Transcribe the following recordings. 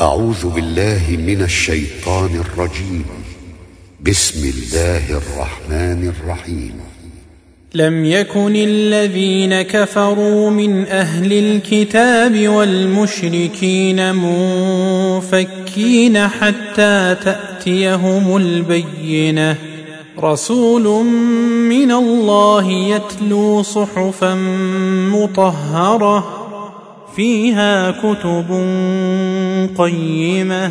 أعوذ بالله من الشيطان الرجيم. بسم الله الرحمن الرحيم. لم يكن الذين كفروا من أهل الكتاب والمشركين منفكين حتى تأتيهم البينة. رسول من الله يتلو صحفا مطهرة. فيها كتب قيمة.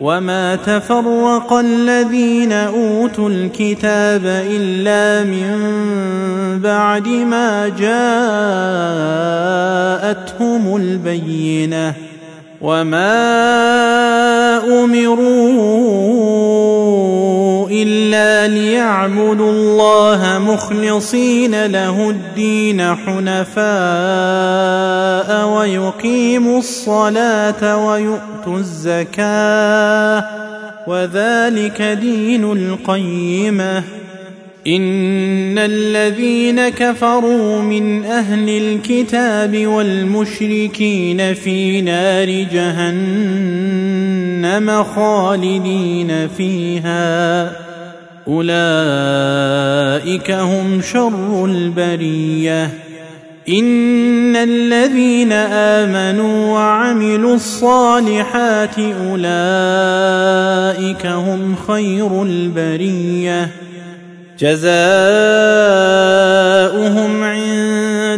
وما تفرق الذين اوتوا الكتاب الا من بعد ما جاءتهم البينه. وما امروا الا ليعبدوا الله مخلصين له الدين حنفاء ويقيموا الصلاة ويؤتوا الزكاة وذلك دين القيمة. إن الذين كفروا من أهل الكتاب والمشركين في نار جهنم خالدين فيها. أولئك هم شر البرية. إن الذين آمنوا وعملوا الصالحات أولئك هم خير البرية. جزاؤهم